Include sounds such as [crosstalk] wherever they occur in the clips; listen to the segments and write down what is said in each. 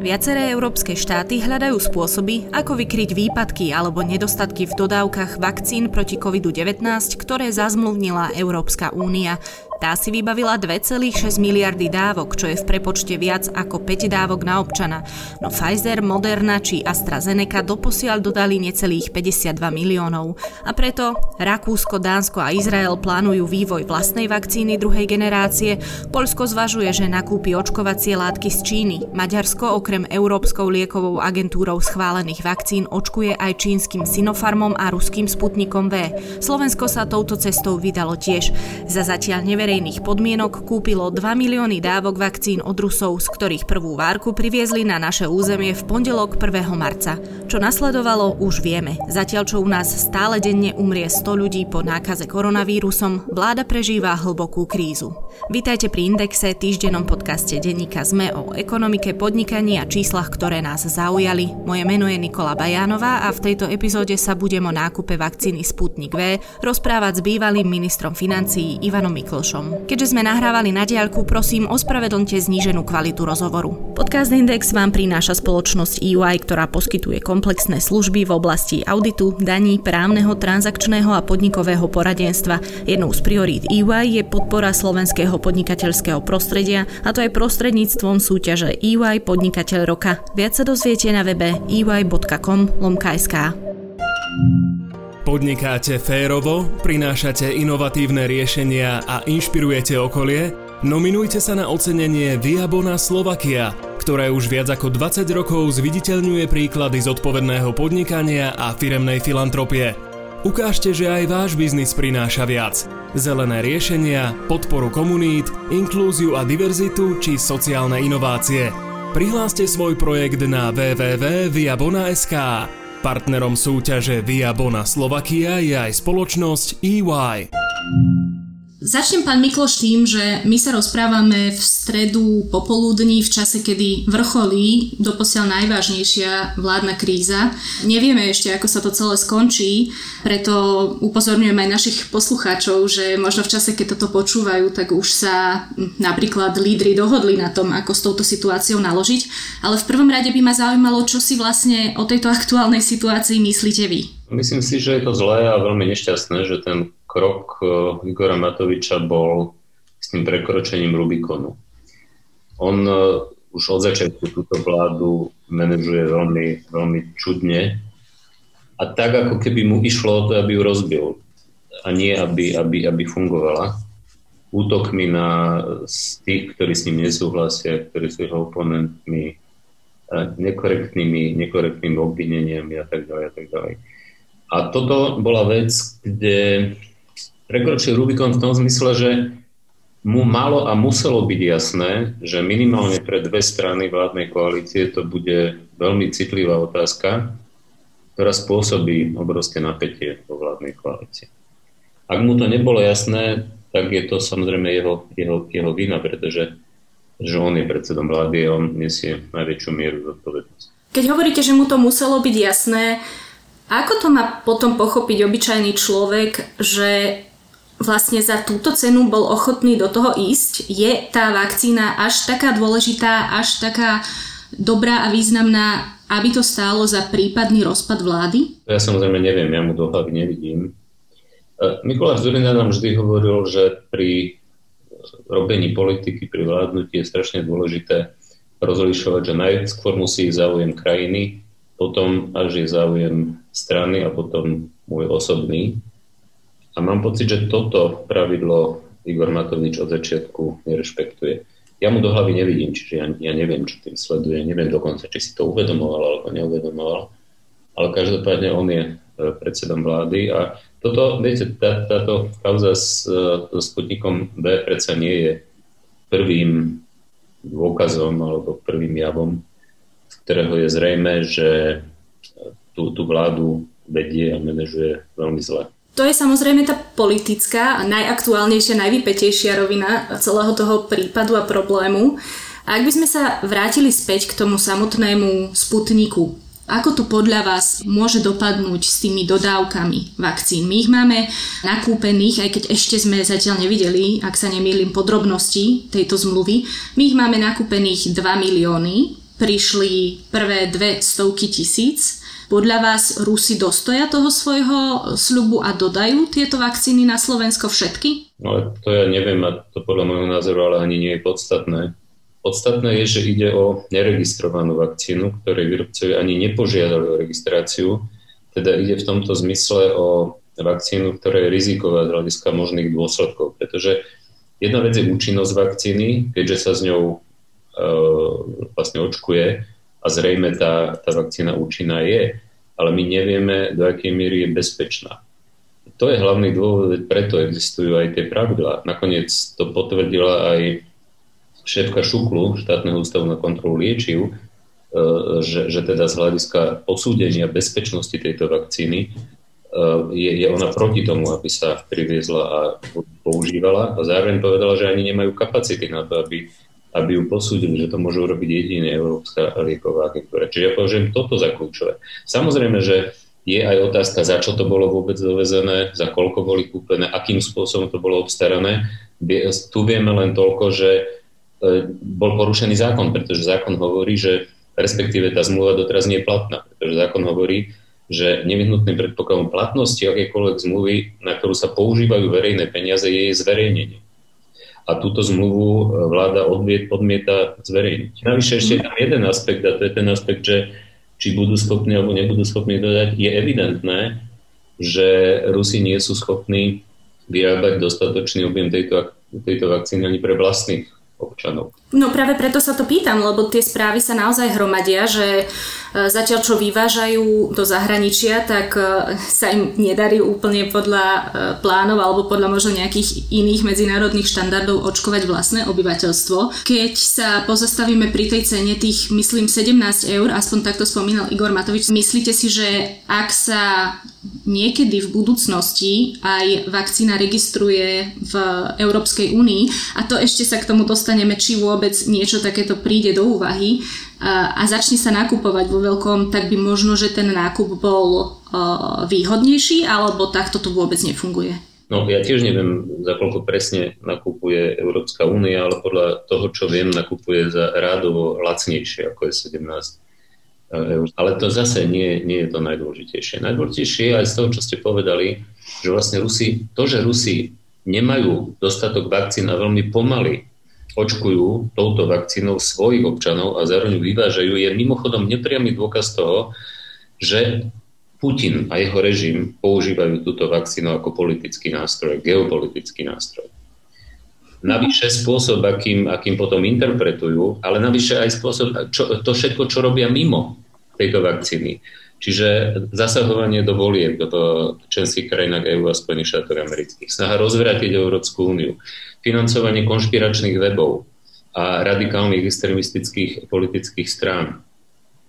Viaceré európske štáty hľadajú spôsoby, ako vykryť výpadky alebo nedostatky v dodávkach vakcín proti COVID-19, ktoré zazmluvnila Európska únia. Tá si vybavila 2,6 miliardy dávok, čo je v prepočte viac ako 5 dávok na občana. No Pfizer, Moderna či AstraZeneca doposiaľ dodali necelých 52 miliónov. A preto Rakúsko, Dánsko a Izrael plánujú vývoj vlastnej vakcíny druhej generácie. Poľsko zvažuje, že nakúpi očkovacie látky z Číny. Maďarsko okrem Európskou liekovou agentúrou schválených vakcín očkuje aj čínskym Sinopharmom a ruským Sputnikom V. Slovensko sa touto cestou vydalo tiež. Za zatiaľ never verejných podmienok kúpilo 2 milióny dávok vakcín od Rusov, z ktorých prvú várku priviezli na naše územie v pondelok 1. marca. Čo nasledovalo, už vieme. Zatiaľ, čo u nás stále denne umrie 100 ľudí po nákaze koronavírusom, vláda prežíva hlbokú krízu. Vítajte pri Indexe, týždennom podcaste denníka ZME o ekonomike, podnikaní a číslach, ktoré nás zaujali. Moje meno je Nikola Bajánová a v tejto epizóde sa budem o nákupe vakcíny Sputnik V rozprávať s bývalým ministrom financií Ivanom Miklošom. Keďže sme nahrávali na diaľku, prosím, ospravedlňte zníženú kvalitu rozhovoru. Podcast Index vám prináša spoločnosť EY, ktorá poskytuje komplexné služby v oblasti auditu, daní, právneho, transakčného a podnikového poradenstva. Jednou z priorít EY je podpora slovenského podnikateľského prostredia a to aj prostredníctvom súťaže EY Podnikateľ roka. Viac sa dozviete na webe ey.com.sk. Podnikáte férovo, prinášate inovatívne riešenia a inšpirujete okolie? Nominujte sa na ocenenie Viabona Slovakia, ktoré už viac ako 20 rokov zviditeľňuje príklady zodpovedného podnikania a firemnej filantropie. Ukážte, že aj váš biznis prináša viac. Zelené riešenia, podporu komunít, inklúziu a diverzitu či sociálne inovácie. Prihláste svoj projekt na www.viabona.sk. Partnerom súťaže Via Bona Slovakia je aj spoločnosť EY. Začnem pán Mikloš tým, že my sa rozprávame v stredu popoludní v čase, kedy vrcholí doposiaľ najvážnejšia vládna kríza. Nevieme ešte, ako sa to celé skončí, preto upozorňujem aj našich poslucháčov, že možno v čase, keď toto počúvajú, tak už sa napríklad lídry dohodli na tom, ako s touto situáciou naložiť. Ale v prvom rade by ma zaujímalo, čo si vlastne o tejto aktuálnej situácii myslíte vy. Myslím si, že je to zlé a veľmi nešťastné, že ten krok e, Igora Matoviča bol s tým prekročením Rubikonu. On e, už od začiatku túto vládu manažuje veľmi, veľmi čudne a tak, ako keby mu išlo o to, aby ju rozbil a nie, aby, aby, aby fungovala. Útokmi na tých, ktorí s ním nesúhlasia, ktorí sú jeho oponentmi, nekorektnými, nekorektnými obvineniami a tak ďalej a tak ďalej. A toto bola vec, kde prekročil Rubikon v tom zmysle, že mu malo a muselo byť jasné, že minimálne pre dve strany vládnej koalície to bude veľmi citlivá otázka, ktorá spôsobí obrovské napätie vo vládnej koalícii. Ak mu to nebolo jasné, tak je to samozrejme jeho, jeho, jeho vina, pretože že on je predsedom vlády a on nesie najväčšiu mieru zodpovednosti. Keď hovoríte, že mu to muselo byť jasné, ako to má potom pochopiť obyčajný človek, že vlastne za túto cenu bol ochotný do toho ísť? Je tá vakcína až taká dôležitá, až taká dobrá a významná, aby to stálo za prípadný rozpad vlády? Ja samozrejme neviem, ja mu do hlavy nevidím. E, Mikuláš Zurina nám vždy hovoril, že pri robení politiky, pri vládnutí je strašne dôležité rozlišovať, že najskôr musí záujem krajiny, potom až je záujem strany a potom môj osobný. A mám pocit, že toto pravidlo Igor Matovič od začiatku nerešpektuje. Ja mu do hlavy nevidím, čiže ja, ja neviem, čo tým sleduje. Neviem dokonca, či si to uvedomoval alebo neuvedomoval. Ale každopádne on je e, predsedom vlády a toto, viete, tá, táto kauza s, e, s Sputnikom B predsa nie je prvým dôkazom alebo prvým javom, z ktorého je zrejme, že tú, tú vládu vedie a manažuje veľmi zle. To je samozrejme tá politická najaktuálnejšia, najvypetejšia rovina celého toho prípadu a problému. A ak by sme sa vrátili späť k tomu samotnému sputniku, ako to podľa vás môže dopadnúť s tými dodávkami vakcín? My ich máme nakúpených, aj keď ešte sme zatiaľ nevideli, ak sa nemýlim, podrobnosti tejto zmluvy. My ich máme nakúpených 2 milióny prišli prvé dve stovky tisíc. Podľa vás Rusi dostoja toho svojho sľubu a dodajú tieto vakcíny na Slovensko všetky? No to ja neviem a to podľa môjho názoru ale ani nie je podstatné. Podstatné je, že ide o neregistrovanú vakcínu, ktorej výrobcovia ani nepožiadali o registráciu. Teda ide v tomto zmysle o vakcínu, ktorá je riziková z hľadiska možných dôsledkov. Pretože jedna vec je účinnosť vakcíny, keďže sa s ňou e, vlastne očkuje a zrejme tá, tá vakcína účinná je, ale my nevieme, do akej miery je bezpečná. To je hlavný dôvod, preto existujú aj tie pravidlá. Nakoniec to potvrdila aj šéfka Šuklu, štátneho ústavu na kontrolu liečiv, e, že, že teda z hľadiska posúdenia bezpečnosti tejto vakcíny Eh, je, je ona proti tomu, aby sa priviezla a používala a zároveň povedala, že ani nemajú kapacity na to, aby, aby ju posúdili, že to môže urobiť jediná Európska lieková agentúra. Čiže ja považujem toto za kľúčové. Samozrejme, že je aj otázka, za čo to bolo vôbec dovezené, za koľko boli kúpené, akým spôsobom to bolo obstarané. Tu vieme len toľko, že eh, bol porušený zákon, pretože zákon hovorí, že respektíve tá zmluva doteraz nie je platná, pretože zákon hovorí, že nevyhnutným predpokladom platnosti akékoľvek zmluvy, na ktorú sa používajú verejné peniaze, je jej zverejnenie. A túto zmluvu e, vláda odmiet, odmieta zverejniť. Navyše ešte je tam jeden aspekt, a to je ten aspekt, že či budú schopní alebo nebudú schopní dodať, je evidentné, že Rusi nie sú schopní vyrábať dostatočný objem tejto, tejto vakcíny ani pre vlastných občanov. No práve preto sa to pýtam, lebo tie správy sa naozaj hromadia, že e, zatiaľ čo vyvážajú do zahraničia, tak e, sa im nedarí úplne podľa e, plánov alebo podľa možno nejakých iných medzinárodných štandardov očkovať vlastné obyvateľstvo. Keď sa pozastavíme pri tej cene tých, myslím, 17 eur, aspoň takto spomínal Igor Matovič, myslíte si, že ak sa niekedy v budúcnosti aj vakcína registruje v Európskej únii. A to ešte sa k tomu dostaneme, či vôbec niečo takéto príde do úvahy. A, začne sa nakupovať vo veľkom, tak by možno, že ten nákup bol výhodnejší alebo takto to vôbec nefunguje. No ja tiež neviem, za koľko presne nakupuje Európska únia, ale podľa toho, čo viem, nakupuje za rádovo lacnejšie, ako je 17 Ale to zase nie, nie je to najdôležitejšie. Najdôležitejšie je aj z toho, čo ste povedali, že vlastne Rusi, to, že Rusi nemajú dostatok vakcín a veľmi pomaly očkujú touto vakcínou svojich občanov a zároveň vyvážajú, je mimochodom nepriamy dôkaz toho, že Putin a jeho režim používajú túto vakcínu ako politický nástroj, geopolitický nástroj. Navyše spôsob, akým, akým potom interpretujú, ale navyše aj spôsob, čo, to všetko, čo robia mimo tejto vakcíny. Čiže zasahovanie do volieb do členských krajinách EU a Spojených štátov amerických, snaha rozvrátiť Európsku úniu, financovanie konšpiračných webov a radikálnych extremistických politických strán.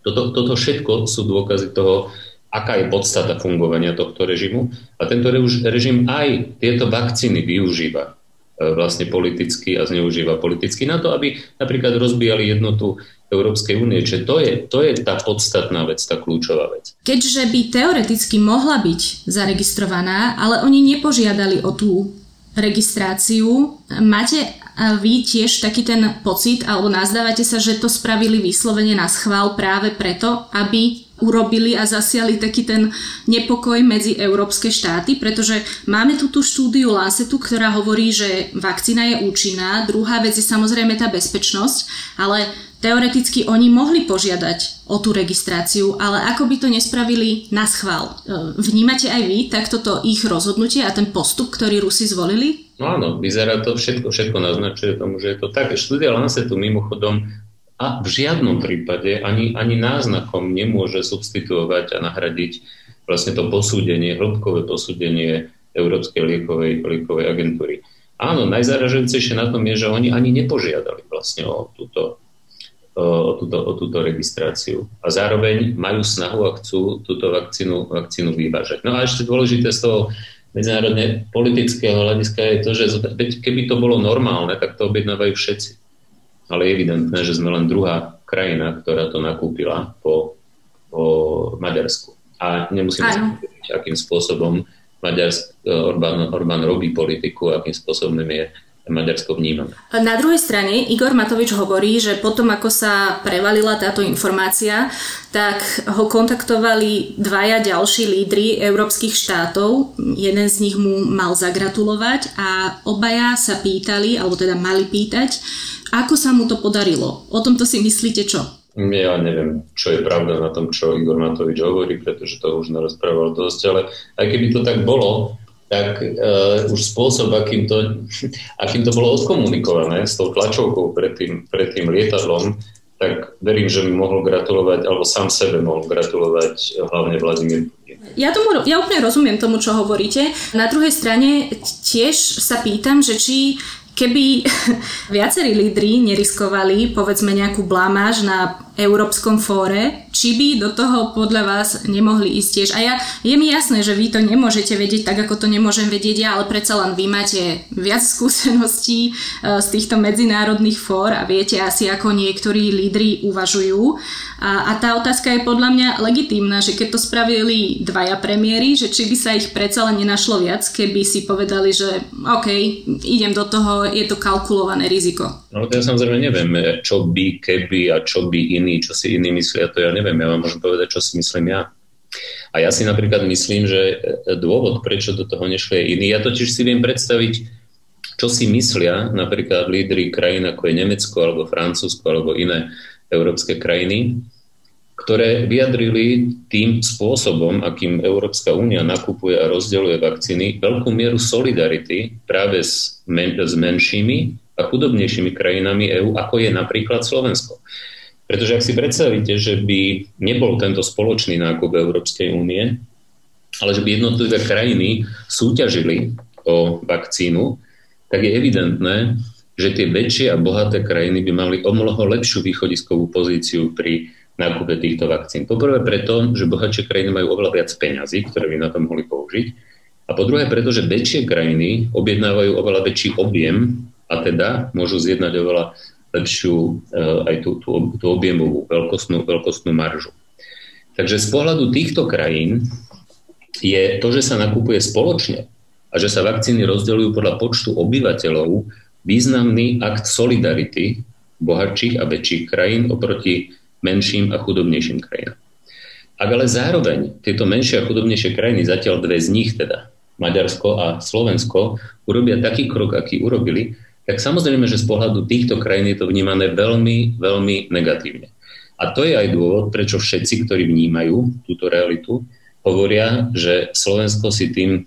Toto, toto všetko sú dôkazy toho, aká je podstata fungovania tohto režimu. A tento režim aj tieto vakcíny využíva E, vlastne politicky a zneužíva politicky na to, aby napríklad rozbíjali jednotu Európskej únie. Čiže to je, to je tá podstatná vec, tá kľúčová vec. Keďže by teoreticky mohla byť zaregistrovaná, ale oni nepožiadali o tú registráciu, máte vy tiež taký ten pocit, alebo nazdávate sa, že to spravili vyslovene na schvál práve preto, aby urobili a zasiali taký ten nepokoj medzi európske štáty, pretože máme tu tú štúdiu Lancetu, ktorá hovorí, že vakcína je účinná, druhá vec je samozrejme tá bezpečnosť, ale teoreticky oni mohli požiadať o tú registráciu, ale ako by to nespravili na schvál. E, vnímate aj vy takto to ich rozhodnutie a ten postup, ktorý Rusi zvolili? No áno, vyzerá to všetko, všetko naznačuje tomu, že je to tak. Štúdia Lancetu mimochodom a v žiadnom prípade ani, ani náznakom nemôže substituovať a nahradiť vlastne to posúdenie, hĺbkové posúdenie Európskej liekovej, liekovej agentúry. Áno, najzaražujúcejšie na tom je, že oni ani nepožiadali vlastne o túto, o túto, o túto registráciu. A zároveň majú snahu a chcú túto vakcínu, vakcínu vyvážať. No a ešte dôležité z toho medzinárodne politického hľadiska je to, že keby to bolo normálne, tak to objednávajú všetci ale je evidentné, že sme len druhá krajina, ktorá to nakúpila po, po Maďarsku. A nemusíme sa akým spôsobom Maďarsk, Orbán, Orbán robí politiku, akým spôsobom je Maďarsko vnímame. Na druhej strane Igor Matovič hovorí, že potom ako sa prevalila táto informácia, tak ho kontaktovali dvaja ďalší lídry európskych štátov. Jeden z nich mu mal zagratulovať a obaja sa pýtali, alebo teda mali pýtať, ako sa mu to podarilo. O tomto si myslíte čo? Ja neviem, čo je pravda na tom, čo Igor Matovič hovorí, pretože to už narozprával dosť, ale aj keby to tak bolo, tak uh, už spôsob, akým to, akým to bolo odkomunikované s tou tlačovkou pred tým, pred tým lietadlom, tak verím, že mi mohol gratulovať, alebo sám sebe mohol gratulovať hlavne Vladimír Putin. Ja, tomu, ja úplne rozumiem tomu, čo hovoríte. Na druhej strane tiež sa pýtam, že či keby [laughs] viacerí lídry neriskovali povedzme nejakú blamáž na Európskom fóre, či by do toho podľa vás nemohli ísť tiež. A ja, je mi jasné, že vy to nemôžete vedieť tak, ako to nemôžem vedieť ja, ale predsa len vy máte viac [laughs] skúseností e, z týchto medzinárodných fór a viete asi, ako niektorí lídry uvažujú. A, a tá otázka je podľa mňa legitímna, že keď to spravili dvaja premiéry, že či by sa ich predsa len nenašlo viac, keby si povedali, že OK, idem do toho, je to kalkulované riziko. No to ja samozrejme neviem, čo by, keby a čo by iní, čo si iní myslia, to ja neviem. Ja vám môžem povedať, čo si myslím ja. A ja si napríklad myslím, že dôvod, prečo do toho nešli je iný. Ja totiž si viem predstaviť, čo si myslia napríklad lídry krajín ako je Nemecko alebo Francúzsko alebo iné európske krajiny, ktoré vyjadrili tým spôsobom, akým Európska únia nakupuje a rozdeľuje vakcíny, veľkú mieru solidarity práve s, men- s menšími a chudobnejšími krajinami EÚ, ako je napríklad Slovensko. Pretože ak si predstavíte, že by nebol tento spoločný nákup Európskej únie, ale že by jednotlivé krajiny súťažili o vakcínu, tak je evidentné, že tie väčšie a bohaté krajiny by mali o mnoho lepšiu východiskovú pozíciu pri nákupe týchto vakcín. Poprvé preto, že bohatšie krajiny majú oveľa viac peňazí, ktoré by na to mohli použiť. A po druhé preto, že väčšie krajiny objednávajú oveľa väčší objem a teda môžu zjednať oveľa lepšiu eh, aj tú, tú, tú objemovú veľkostnú, veľkostnú maržu. Takže z pohľadu týchto krajín je to, že sa nakupuje spoločne a že sa vakcíny rozdeľujú podľa počtu obyvateľov významný akt solidarity bohatších a väčších krajín oproti menším a chudobnejším krajinám. Ak ale zároveň tieto menšie a chudobnejšie krajiny, zatiaľ dve z nich teda, Maďarsko a Slovensko, urobia taký krok, aký urobili, tak samozrejme, že z pohľadu týchto krajín je to vnímané veľmi, veľmi negatívne. A to je aj dôvod, prečo všetci, ktorí vnímajú túto realitu, hovoria, že Slovensko si tým,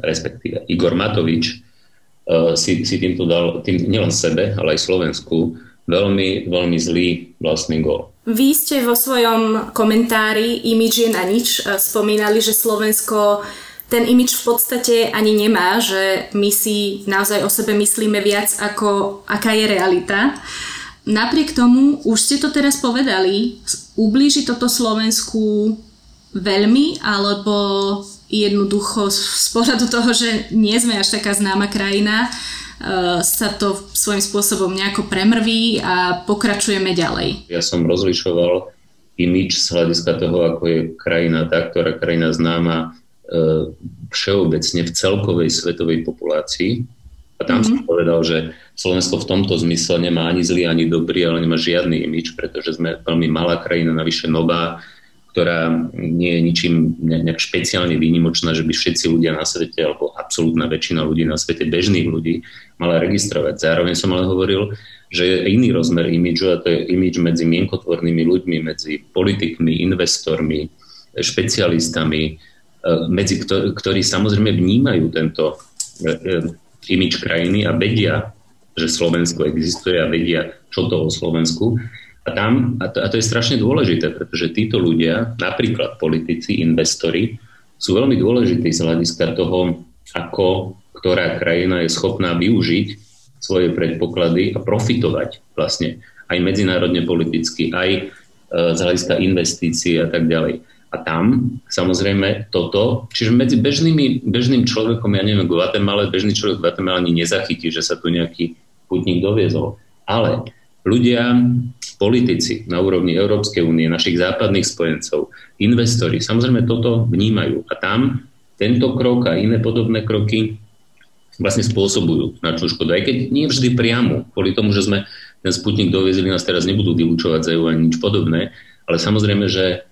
respektíve Igor Matovič, uh, si, si týmto dal, tým nielen sebe, ale aj Slovensku, veľmi, veľmi zlý vlastný gol. Vy ste vo svojom komentári Imidž je na nič e, spomínali, že Slovensko ten imič v podstate ani nemá, že my si naozaj o sebe myslíme viac ako aká je realita. Napriek tomu, už ste to teraz povedali, ublíži toto Slovensku veľmi, alebo jednoducho z pohľadu toho, že nie sme až taká známa krajina, sa to svojím spôsobom nejako premrví a pokračujeme ďalej. Ja som rozlišoval imič z hľadiska toho, ako je krajina tá, ktorá krajina známa E, všeobecne v celkovej svetovej populácii. A tam mm-hmm. som povedal, že Slovensko v tomto zmysle nemá ani zlý, ani dobrý, ale nemá žiadny imič, pretože sme veľmi malá krajina, navyše nová, ktorá nie je ničím nejak špeciálne výnimočná, že by všetci ľudia na svete, alebo absolútna väčšina ľudí na svete, bežných ľudí, mala registrovať. Zároveň som ale hovoril, že je iný rozmer imidžu a to je imidž medzi mienkotvornými ľuďmi, medzi politikmi, investormi, špecialistami, E, medzi ktorí samozrejme vnímajú tento e, e, imič krajiny a vedia, že Slovensko existuje a vedia, čo to o Slovensku. A, tam, a, to, a to je strašne dôležité, pretože títo ľudia, napríklad politici, investori, sú veľmi dôležití z hľadiska toho, ako ktorá krajina je schopná využiť svoje predpoklady a profitovať vlastne aj medzinárodne politicky, aj z hľadiska investícií a tak ďalej. A tam samozrejme toto, čiže medzi bežnými, bežným človekom, ja neviem, Guatemala, bežný človek v Guatemala ani nezachytí, že sa tu nejaký putník doviezol. Ale ľudia, politici na úrovni Európskej únie, našich západných spojencov, investori, samozrejme toto vnímajú. A tam tento krok a iné podobné kroky vlastne spôsobujú značnú škodu. Aj keď nie vždy priamu, kvôli tomu, že sme ten Sputnik doviezli, nás teraz nebudú vylúčovať za EU ani nič podobné, ale samozrejme, že,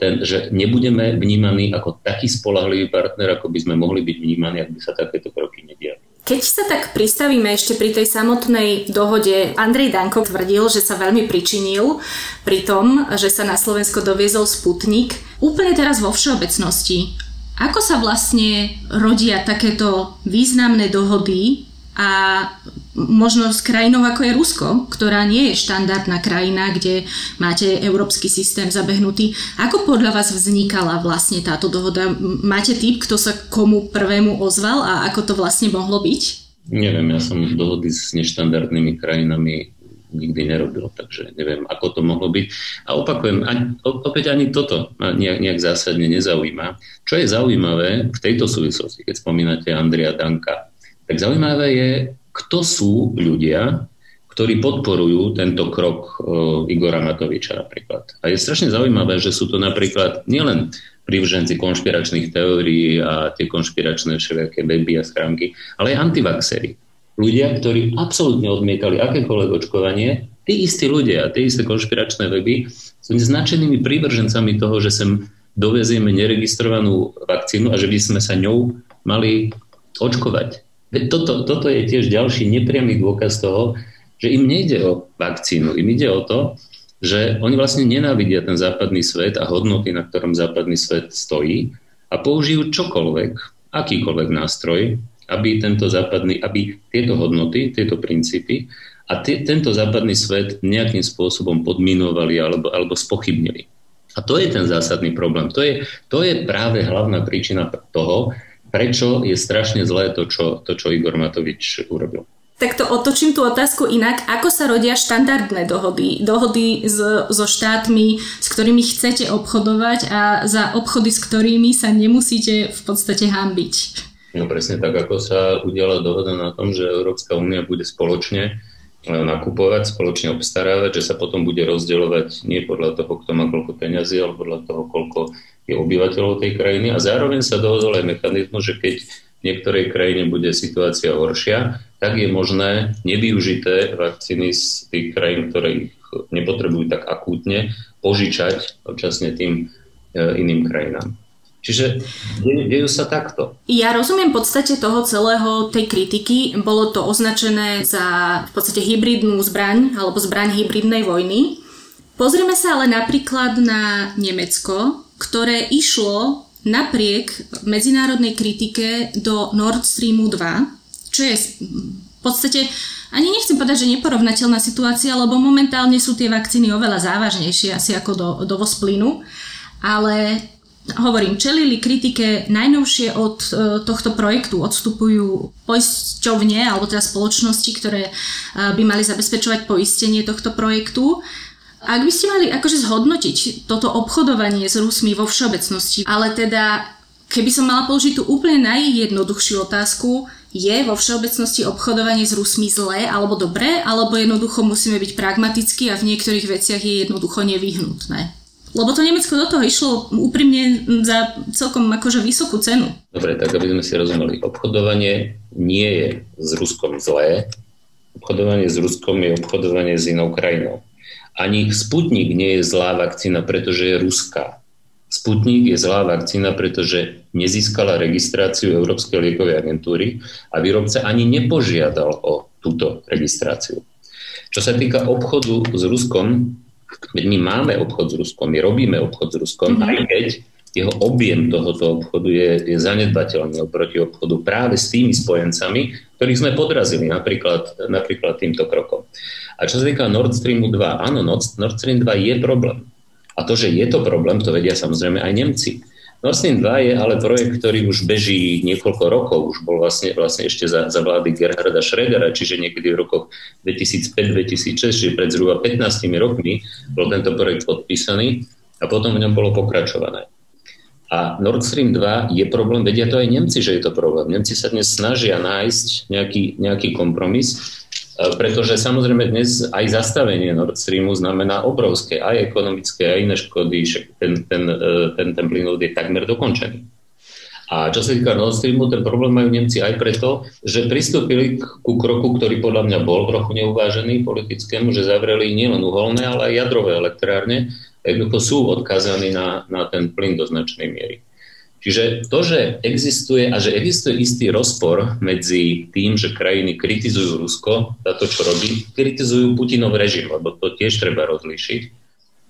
ten, že nebudeme vnímaní ako taký spolahlivý partner, ako by sme mohli byť vnímaní, ak by sa takéto kroky nediali. Keď sa tak pristavíme ešte pri tej samotnej dohode, Andrej Danko tvrdil, že sa veľmi pričinil pri tom, že sa na Slovensko doviezol Sputnik. Úplne teraz vo všeobecnosti, ako sa vlastne rodia takéto významné dohody a možno s krajinou ako je Rusko, ktorá nie je štandardná krajina, kde máte európsky systém zabehnutý. Ako podľa vás vznikala vlastne táto dohoda? Máte typ, kto sa komu prvému ozval a ako to vlastne mohlo byť? Neviem, ja som dohody s neštandardnými krajinami nikdy nerobil, takže neviem, ako to mohlo byť. A opakujem, ani, opäť ani toto ma nejak, nejak zásadne nezaujíma. Čo je zaujímavé v tejto súvislosti, keď spomínate Andrea Danka, tak zaujímavé je, kto sú ľudia, ktorí podporujú tento krok Igora Matoviča napríklad. A je strašne zaujímavé, že sú to napríklad nielen prívrženci konšpiračných teórií a tie konšpiračné všelijaké weby a schránky, ale aj antivaxery. Ľudia, ktorí absolútne odmietali akékoľvek očkovanie, tí istí ľudia, tie isté konšpiračné weby sú značenými prívržencami toho, že sem dovezieme neregistrovanú vakcínu a že by sme sa ňou mali očkovať. Toto, toto je tiež ďalší nepriamy dôkaz toho, že im nejde o vakcínu, im ide o to, že oni vlastne nenávidia ten západný svet a hodnoty, na ktorom západný svet stojí a použijú čokoľvek, akýkoľvek nástroj, aby tento západný, aby tieto hodnoty, tieto princípy a t- tento západný svet nejakým spôsobom podminovali alebo, alebo spochybnili. A to je ten zásadný problém. To je, to je práve hlavná príčina toho, prečo je strašne zlé to, čo, to, čo Igor Matovič urobil. Tak to otočím tú otázku inak. Ako sa rodia štandardné dohody? Dohody s, so štátmi, s ktorými chcete obchodovať a za obchody, s ktorými sa nemusíte v podstate hambiť. No presne tak, ako sa udiala dohoda na tom, že Európska únia bude spoločne e, nakupovať, spoločne obstarávať, že sa potom bude rozdeľovať nie podľa toho, kto má koľko peňazí, ale podľa toho, koľko obyvateľov tej krajiny a zároveň sa dohodol aj mechanizmus, že keď v niektorej krajine bude situácia horšia, tak je možné nevyužité vakcíny z tých krajín, ktoré ich nepotrebujú tak akútne, požičať občasne tým e, iným krajinám. Čiže dejú sa takto. Ja rozumiem v podstate toho celého tej kritiky. Bolo to označené za v podstate hybridnú zbraň alebo zbraň hybridnej vojny. Pozrieme sa ale napríklad na Nemecko, ktoré išlo napriek medzinárodnej kritike do Nord Streamu 2, čo je v podstate, ani nechcem povedať, že neporovnateľná situácia, lebo momentálne sú tie vakcíny oveľa závažnejšie asi ako do, dovoz plynu, ale hovorím, čelili kritike najnovšie od e, tohto projektu odstupujú poisťovne alebo teda spoločnosti, ktoré e, by mali zabezpečovať poistenie tohto projektu. Ak by ste mali akože zhodnotiť toto obchodovanie s Rusmi vo všeobecnosti, ale teda keby som mala položiť tú úplne najjednoduchšiu otázku, je vo všeobecnosti obchodovanie s Rusmi zlé alebo dobré, alebo jednoducho musíme byť pragmatickí a v niektorých veciach je jednoducho nevyhnutné? Lebo to Nemecko do toho išlo úprimne za celkom akože vysokú cenu. Dobre, tak aby sme si rozumeli. Obchodovanie nie je s Ruskom zlé. Obchodovanie s Ruskom je obchodovanie s inou krajinou. Ani Sputnik nie je zlá vakcína, pretože je ruská. Sputnik je zlá vakcína, pretože nezískala registráciu Európskej liekovej agentúry a výrobca ani nepožiadal o túto registráciu. Čo sa týka obchodu s Ruskom, my máme obchod s Ruskom, my robíme obchod s Ruskom, mm-hmm. aj keď jeho objem tohoto obchodu je, je zanedbateľný oproti obchodu práve s tými spojencami, ktorých sme podrazili napríklad, napríklad týmto krokom. A čo sa týka Nord Streamu 2, áno, Nord Stream 2 je problém. A to, že je to problém, to vedia samozrejme aj Nemci. Nord Stream 2 je ale projekt, ktorý už beží niekoľko rokov, už bol vlastne, vlastne ešte za, za vlády Gerharda Schrödera, čiže niekedy v rokoch 2005-2006, čiže pred zhruba 15 rokmi bol tento projekt podpísaný a potom v ňom bolo pokračované. A Nord Stream 2 je problém, vedia to aj Nemci, že je to problém. Nemci sa dnes snažia nájsť nejaký, nejaký kompromis, e, pretože samozrejme dnes aj zastavenie Nord Streamu znamená obrovské aj ekonomické, aj iné škody, ten, ten, e, ten, ten plynovod je takmer dokončený. A čo sa týka Nord Streamu, ten problém majú Nemci aj preto, že pristúpili ku kroku, ktorý podľa mňa bol trochu neuvážený politickému, že zavreli nielen uholné, ale aj jadrové elektrárne. Jednoducho sú odkázaní na, na ten plyn do značnej miery. Čiže to, že existuje a že existuje istý rozpor medzi tým, že krajiny kritizujú Rusko za to, čo robí, kritizujú Putinov režim, lebo to tiež treba rozlíšiť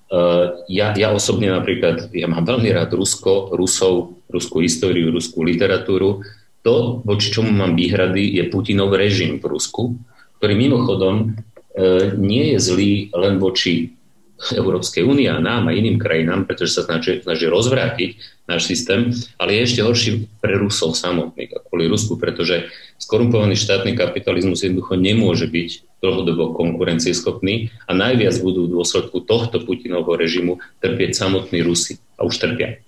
Uh, ja, ja osobne napríklad, ja mám veľmi rád Rusko, Rusov, ruskú históriu, ruskú literatúru. To, voči čomu mám výhrady, je Putinov režim v Rusku, ktorý mimochodom uh, nie je zlý len voči Európskej únie a nám a iným krajinám, pretože sa snaží, snaží rozvrátiť náš systém, ale je ešte horší pre Rusov samotných a kvôli Rusku, pretože skorumpovaný štátny kapitalizmus jednoducho nemôže byť dlhodobo konkurencieschopný a najviac budú v dôsledku tohto Putinovho režimu trpieť samotní Rusi a už trpia.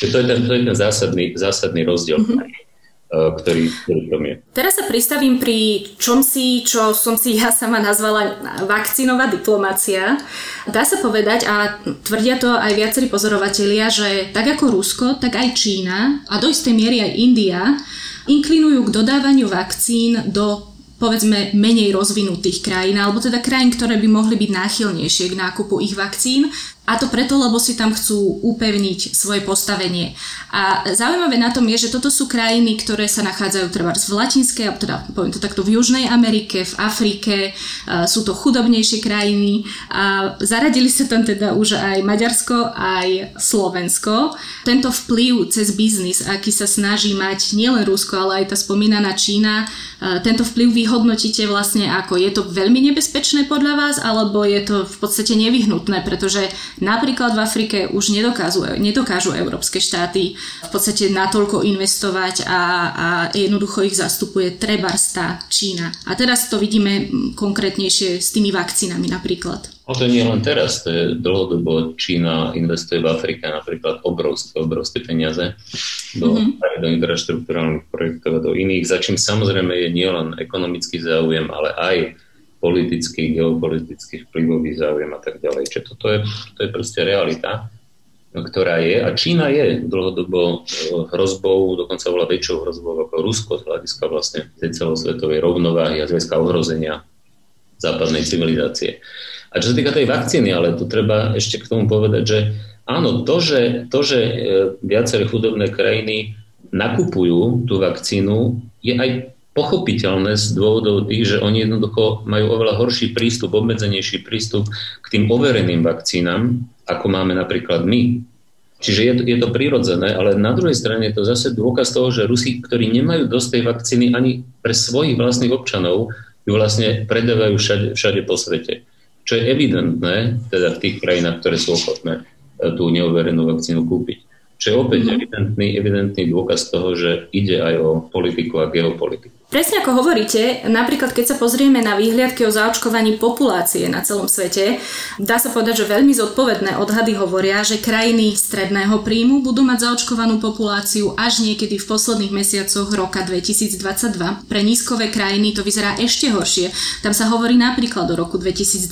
Čiže to je ten, to je ten zásadný, zásadný rozdiel. Mm-hmm ktorý, ktorý tam je. Teraz sa pristavím pri čom si, čo som si ja sama nazvala vakcínová diplomácia. Dá sa povedať, a tvrdia to aj viacerí pozorovatelia, že tak ako Rusko, tak aj Čína a do istej miery aj India inklinujú k dodávaniu vakcín do povedzme menej rozvinutých krajín, alebo teda krajín, ktoré by mohli byť náchylnejšie k nákupu ich vakcín a to preto, lebo si tam chcú upevniť svoje postavenie. A zaujímavé na tom je, že toto sú krajiny, ktoré sa nachádzajú treba v Latinskej, teda poviem to takto v Južnej Amerike, v Afrike, sú to chudobnejšie krajiny a zaradili sa tam teda už aj Maďarsko, aj Slovensko. Tento vplyv cez biznis, aký sa snaží mať nielen Rusko, ale aj tá spomínaná Čína, tento vplyv vyhodnotíte vlastne ako je to veľmi nebezpečné podľa vás, alebo je to v podstate nevyhnutné, pretože Napríklad v Afrike už nedokážu, nedokážu európske štáty v podstate natoľko investovať a, a jednoducho ich zastupuje trebarstá Čína. A teraz to vidíme konkrétnejšie s tými vakcínami napríklad. No to nie len teraz, to je dlhodobo Čína investuje v Afrike napríklad obrovské, obrovské peniaze do, mm-hmm. do infraštruktúrálnych projektov a do iných, za čím samozrejme je nielen ekonomický záujem, ale aj politický, geopolitický vplyvový záujem a tak ďalej. Čiže toto je, to je proste realita, ktorá je. A Čína je dlhodobo e, hrozbou, dokonca bola väčšou hrozbou ako Rusko z hľadiska vlastne tej celosvetovej rovnováhy a z ohrozenia západnej civilizácie. A čo sa týka tej vakcíny, ale tu treba ešte k tomu povedať, že áno, to, že, to, že e, viaceré chudobné krajiny nakupujú tú vakcínu, je aj pochopiteľné z dôvodov tých, že oni jednoducho majú oveľa horší prístup, obmedzenejší prístup k tým overeným vakcínam, ako máme napríklad my. Čiže je to, je to prirodzené, ale na druhej strane je to zase dôkaz toho, že Rusi, ktorí nemajú dosť tej vakcíny ani pre svojich vlastných občanov, ju vlastne predávajú všade, všade po svete. Čo je evidentné, teda v tých krajinách, ktoré sú ochotné e, tú neoverenú vakcínu kúpiť. Čo je opäť mm-hmm. evidentný, evidentný dôkaz toho, že ide aj o politiku a geopolitiku. Presne ako hovoríte, napríklad keď sa pozrieme na výhliadky o zaočkovaní populácie na celom svete, dá sa povedať, že veľmi zodpovedné odhady hovoria, že krajiny stredného príjmu budú mať zaočkovanú populáciu až niekedy v posledných mesiacoch roka 2022. Pre nízkové krajiny to vyzerá ešte horšie. Tam sa hovorí napríklad do roku 2023.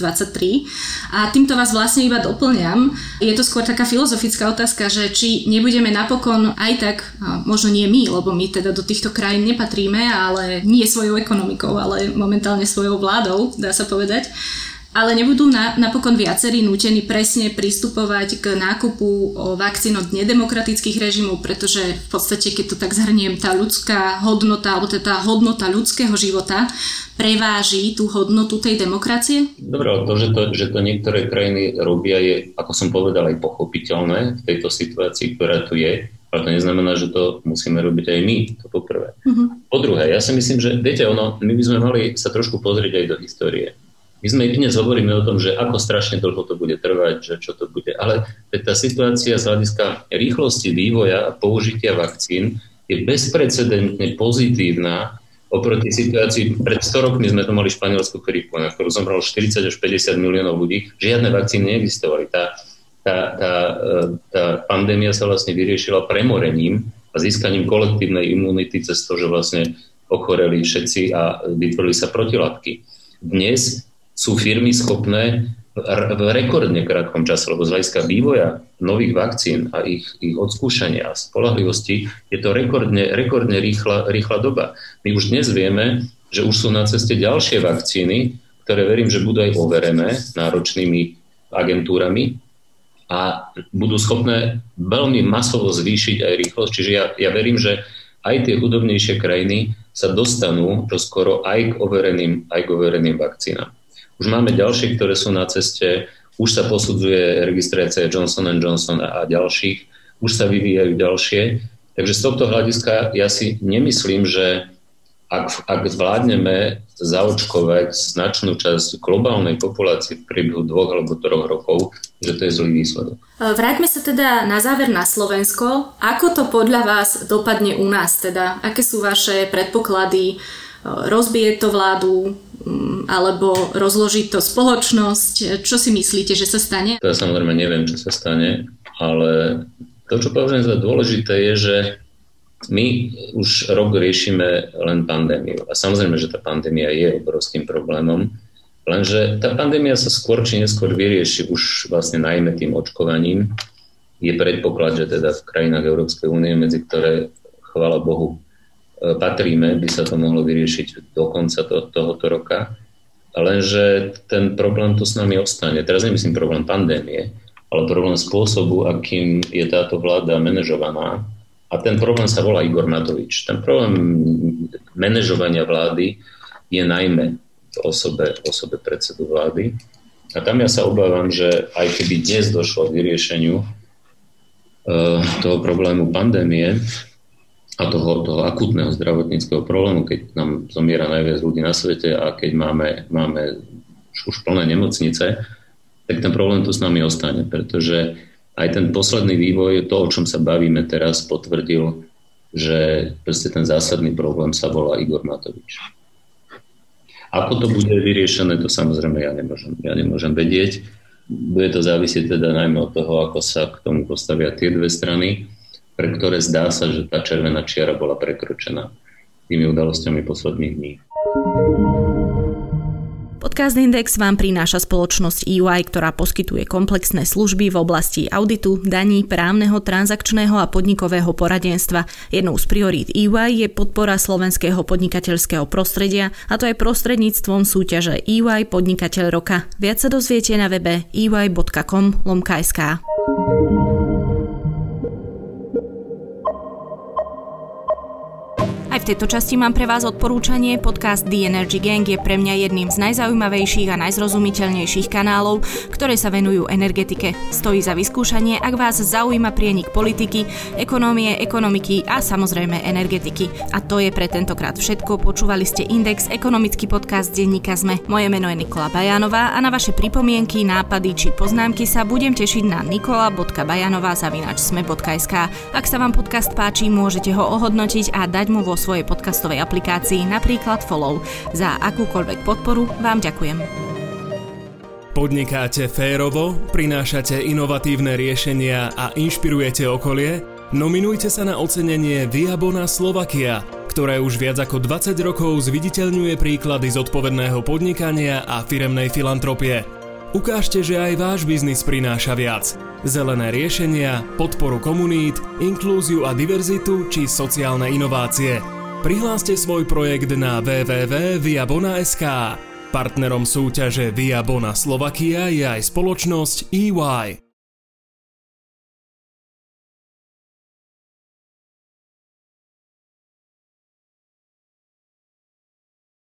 A týmto vás vlastne iba doplňam. Je to skôr taká filozofická otázka, že či nebudeme napokon aj tak, možno nie my, lebo my teda do týchto krajín nepatríme, ale nie svojou ekonomikou, ale momentálne svojou vládou, dá sa povedať. Ale nebudú na, napokon viacerí nútení presne pristupovať k nákupu vakcín od nedemokratických režimov, pretože v podstate, keď to tak zhrniem, tá ľudská hodnota, alebo teda tá hodnota ľudského života preváži tú hodnotu tej demokracie? Dobre, to že, to, že to niektoré krajiny robia, je, ako som povedal, aj pochopiteľné v tejto situácii, ktorá tu je. Ale to neznamená, že to musíme robiť aj my, to poprvé. Uh-huh. Po druhé, ja si myslím, že viete, ono, my by sme mali sa trošku pozrieť aj do histórie. My sme dnes hovoríme o tom, že ako strašne dlho to bude trvať, že čo to bude. Ale tá situácia z hľadiska rýchlosti vývoja a použitia vakcín je bezprecedentne pozitívna oproti situácii, pred 100 rokmi sme to mali španielskú chrípku, na ktorú zomralo 40 až 50 miliónov ľudí, žiadne vakcíny neexistovali. Tá tá, tá, e, tá pandémia sa vlastne vyriešila premorením a získaním kolektívnej imunity cez to, že vlastne ochoreli všetci a vytvorili sa protilátky. Dnes sú firmy schopné v rekordne krátkom čase, lebo z hľadiska vývoja nových vakcín a ich, ich odskúšania a spolahlivosti je to rekordne, rekordne rýchla, rýchla doba. My už dnes vieme, že už sú na ceste ďalšie vakcíny, ktoré verím, že budú aj overené náročnými agentúrami a budú schopné veľmi masovo zvýšiť aj rýchlosť. Čiže ja, ja verím, že aj tie chudobnejšie krajiny sa dostanú skoro aj k overeným, aj k overeným vakcínám. Už máme ďalšie, ktoré sú na ceste, už sa posudzuje registrácia Johnson Johnson a ďalších, už sa vyvíjajú ďalšie. Takže z tohto hľadiska ja si nemyslím, že ak, ak zvládneme zaočkovať značnú časť globálnej populácie v priebehu dvoch alebo troch rokov, že to je zlý výsledok. Vráťme sa teda na záver na Slovensko. Ako to podľa vás dopadne u nás? Teda, aké sú vaše predpoklady? Rozbije to vládu? Mm, alebo rozložiť to spoločnosť? Čo si myslíte, že sa stane? Ja samozrejme neviem, čo sa stane, ale to, čo považujem za dôležité, je, že my už rok riešime len pandémiu. A samozrejme, že tá pandémia je obrovským problémom, lenže tá pandémia sa skôr či neskôr vyrieši už vlastne najmä tým očkovaním. Je predpoklad, že teda v krajinách Európskej únie, medzi ktoré, chvála Bohu, E, patríme, by sa to mohlo vyriešiť do konca to, tohoto roka. Lenže ten problém tu s nami ostane. Teraz nemyslím problém pandémie, ale problém spôsobu, akým je táto vláda manažovaná. A ten problém sa volá Igor Matovič. Ten problém manažovania vlády je najmä v osobe, osobe predsedu vlády. A tam ja sa obávam, že aj keby dnes došlo k vyriešeniu uh, toho problému pandémie, a toho, toho akutného zdravotníckého problému, keď nám zomiera najviac ľudí na svete a keď máme, máme už plné nemocnice, tak ten problém tu s nami ostane, pretože aj ten posledný vývoj, to, o čom sa bavíme teraz, potvrdil, že proste ten zásadný problém sa volá Igor Matovič. Ako to bude vyriešené, to samozrejme ja nemôžem, ja nemôžem vedieť. Bude to závisieť teda najmä od toho, ako sa k tomu postavia tie dve strany pre ktoré zdá sa, že tá červená čiara bola prekročená tými udalosťami posledných dní. Podcast Index vám prináša spoločnosť EY, ktorá poskytuje komplexné služby v oblasti auditu, daní, právneho, transakčného a podnikového poradenstva. Jednou z priorít EY je podpora slovenského podnikateľského prostredia a to aj prostredníctvom súťaže EY Podnikateľ roka. Viac sa dozviete na webe ey.com.sk. Aj v tejto časti mám pre vás odporúčanie. Podcast The Energy Gang je pre mňa jedným z najzaujímavejších a najzrozumiteľnejších kanálov, ktoré sa venujú energetike. Stojí za vyskúšanie, ak vás zaujíma prienik politiky, ekonómie, ekonomiky a samozrejme energetiky. A to je pre tentokrát všetko. Počúvali ste Index, ekonomický podcast denníka ZME. Moje meno je Nikola Bajanová a na vaše pripomienky, nápady či poznámky sa budem tešiť na nikola.bajanová.sme.sk. Ak sa vám podcast páči, môžete ho ohodnotiť a dať mu vo svojej podcastovej aplikácii, napríklad Follow. Za akúkoľvek podporu vám ďakujem. Podnikáte férovo, prinášate inovatívne riešenia a inšpirujete okolie? Nominujte sa na ocenenie Viabona Slovakia, ktoré už viac ako 20 rokov zviditeľňuje príklady zodpovedného podnikania a firemnej filantropie. Ukážte, že aj váš biznis prináša viac. Zelené riešenia, podporu komunít, inklúziu a diverzitu či sociálne inovácie – Prihláste svoj projekt na www.viabona.sk. Partnerom súťaže Viabona Slovakia je aj spoločnosť EY.